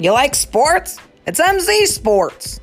You like sports? It's MZ Sports.